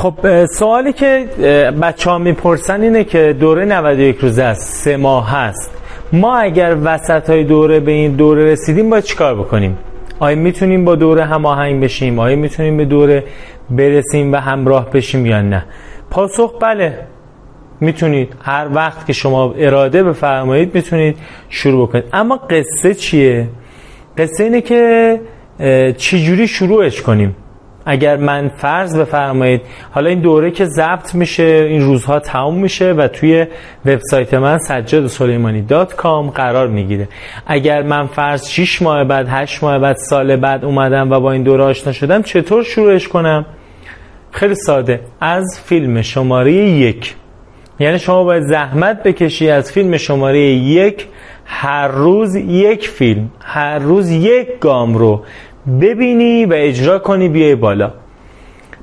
خب سوالی که بچه ها می‌پرسن اینه که دوره 91 روزه است سه ماه هست. ما اگر وسط های دوره به این دوره رسیدیم باید چیکار بکنیم؟ آیا می‌تونیم با دوره هماهنگ بشیم؟ آیا می‌تونیم به دوره برسیم و همراه بشیم یا نه؟ پاسخ بله. می‌تونید. هر وقت که شما اراده بفرمایید می‌تونید شروع بکنید. اما قصه چیه؟ قصه اینه که چجوری شروعش کنیم؟ اگر من فرض بفرمایید حالا این دوره که ضبط میشه این روزها تموم میشه و توی وبسایت من سجاد سلیمانی دات کام قرار می‌گیره. اگر من فرض 6 ماه بعد 8 ماه بعد سال بعد اومدم و با این دوره آشنا شدم چطور شروعش کنم؟ خیلی ساده. از فیلم شماره یک. یعنی شما باید زحمت بکشی از فیلم شماره یک. هر روز یک فیلم هر روز یک گام رو ببینی و اجرا کنی بیای بالا.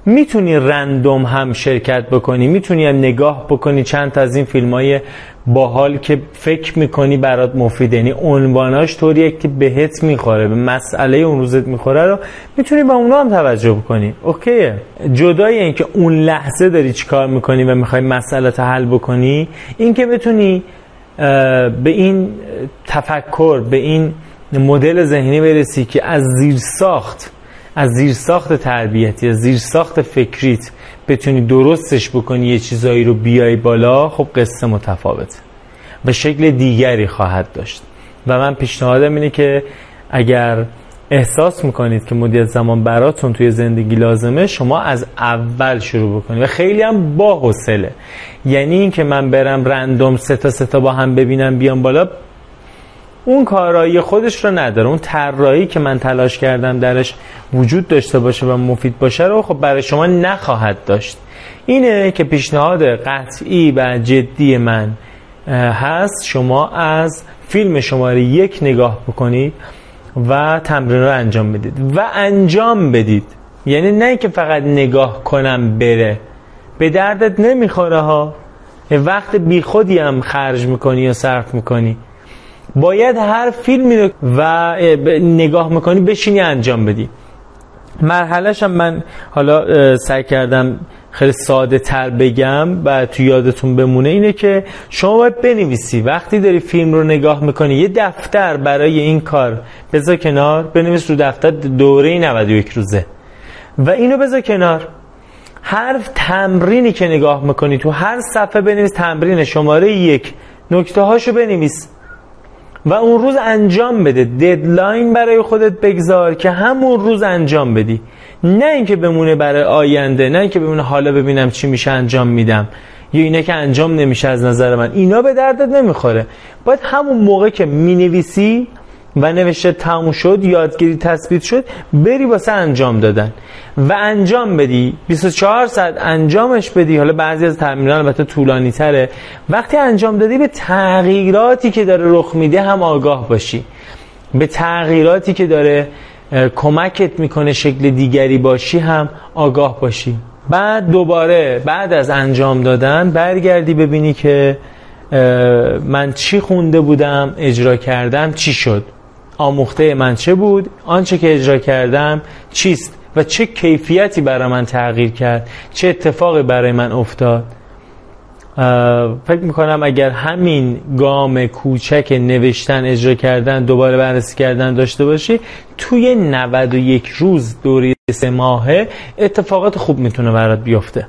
می‌تونی رندوم هم شرکت بکنی می‌تونی هم نگاه بکنی. چند از این فیلم های باحال که فکر می‌کنی برات مفید یعنی عنواناش طوریه که بهت می‌خوره به مسئله اون روزت می‌خوره رو می‌تونی با اونا هم توجه بکنی. اوکیه؟ جدای اینکه اون لحظه داری چیکار می‌کنی و می‌خوای مسئله حل بکنی این که بتونی به این تفکر به این مدل ذهنی برسی که از زیر ساخت از زیر ساخت تربیتی از زیر ساخت فکریت بتونی درستش بکنی یه چیزایی رو بیای بالا خب قصه متفاوته و شکل دیگری خواهد داشت. و من پیشنهادم اینه که اگر احساس می‌کنید که مدیت زمان براتون توی زندگی لازمه شما از اول شروع بکنید و خیلی هم با حوصله یعنی اینکه من برم رندوم سه تا سه تا با هم ببینم بیام بالا اون کارایی خودش رو نداره. اون طراحی که من تلاش کردم درش وجود داشته باشه و مفید باشه رو خب برای شما نخواهد داشت. اینه که پیشنهاد قطعی و جدی من هست. شما از فیلم شماره یک نگاه بکنید و تمرین رو انجام بدید. و انجام بدید. یعنی نه که فقط نگاه کنم بره. به دردت نمی‌خوره ها. وقت بیخودی هم خرج می‌کنی یا صرف می‌کنی. باید هر فیلمی رو و نگاه می‌کنی بشینی انجام بدی. مرحلهش هم من حالا سعی کردم خیلی ساده تر بگم و تو یادتون بمونه اینه که شما باید بنویسی. وقتی داری فیلم رو نگاه می‌کنی یه دفتر برای این کار. بذار کنار بنویس رو دفتر دوره 91 روزه. و اینو بذار کنار. هر تمرینی که نگاه می‌کنی تو هر صفحه بنویس تمرین شماره یک. نکته هاشو بنویس. و اون روز انجام بده. ددلاین برای خودت بگذار که همون روز انجام بدی. نه اینکه بمونه برای آینده نه اینکه بمونه حالا ببینم چی میشه انجام میدم. یا اینه که انجام نمیشه از نظر من. اینا به دردت نمی‌خوره. باید همون موقع که می‌نویسی و نوشته تموم شد یادگیری تثبیت شد بری واسه انجام دادن. و انجام بدی. 24 ساعت انجامش بدی. حالا بعضی از تمرینات البته طولانی تره وقتی انجام دادی به تغییراتی که داره رخ میده هم آگاه باشی. به تغییراتی که داره کمکت می‌کنه شکل دیگری باشی هم آگاه باشی. بعد دوباره بعد از انجام دادن برگردی ببینی که من چی خونده بودم اجرا کردم چی شد؟ آموخته من چه بود؟ آنچه که اجرا کردم چیست و چه کیفیتی برای من تغییر کرد؟ چه اتفاقی برای من افتاد؟ فکر می‌کنم اگر همین گام کوچک نوشتن اجرا کردن دوباره بررسی کردن داشته باشی توی 91 روز دوری سه ماهه اتفاقات خوب می‌تونه برات بیفته.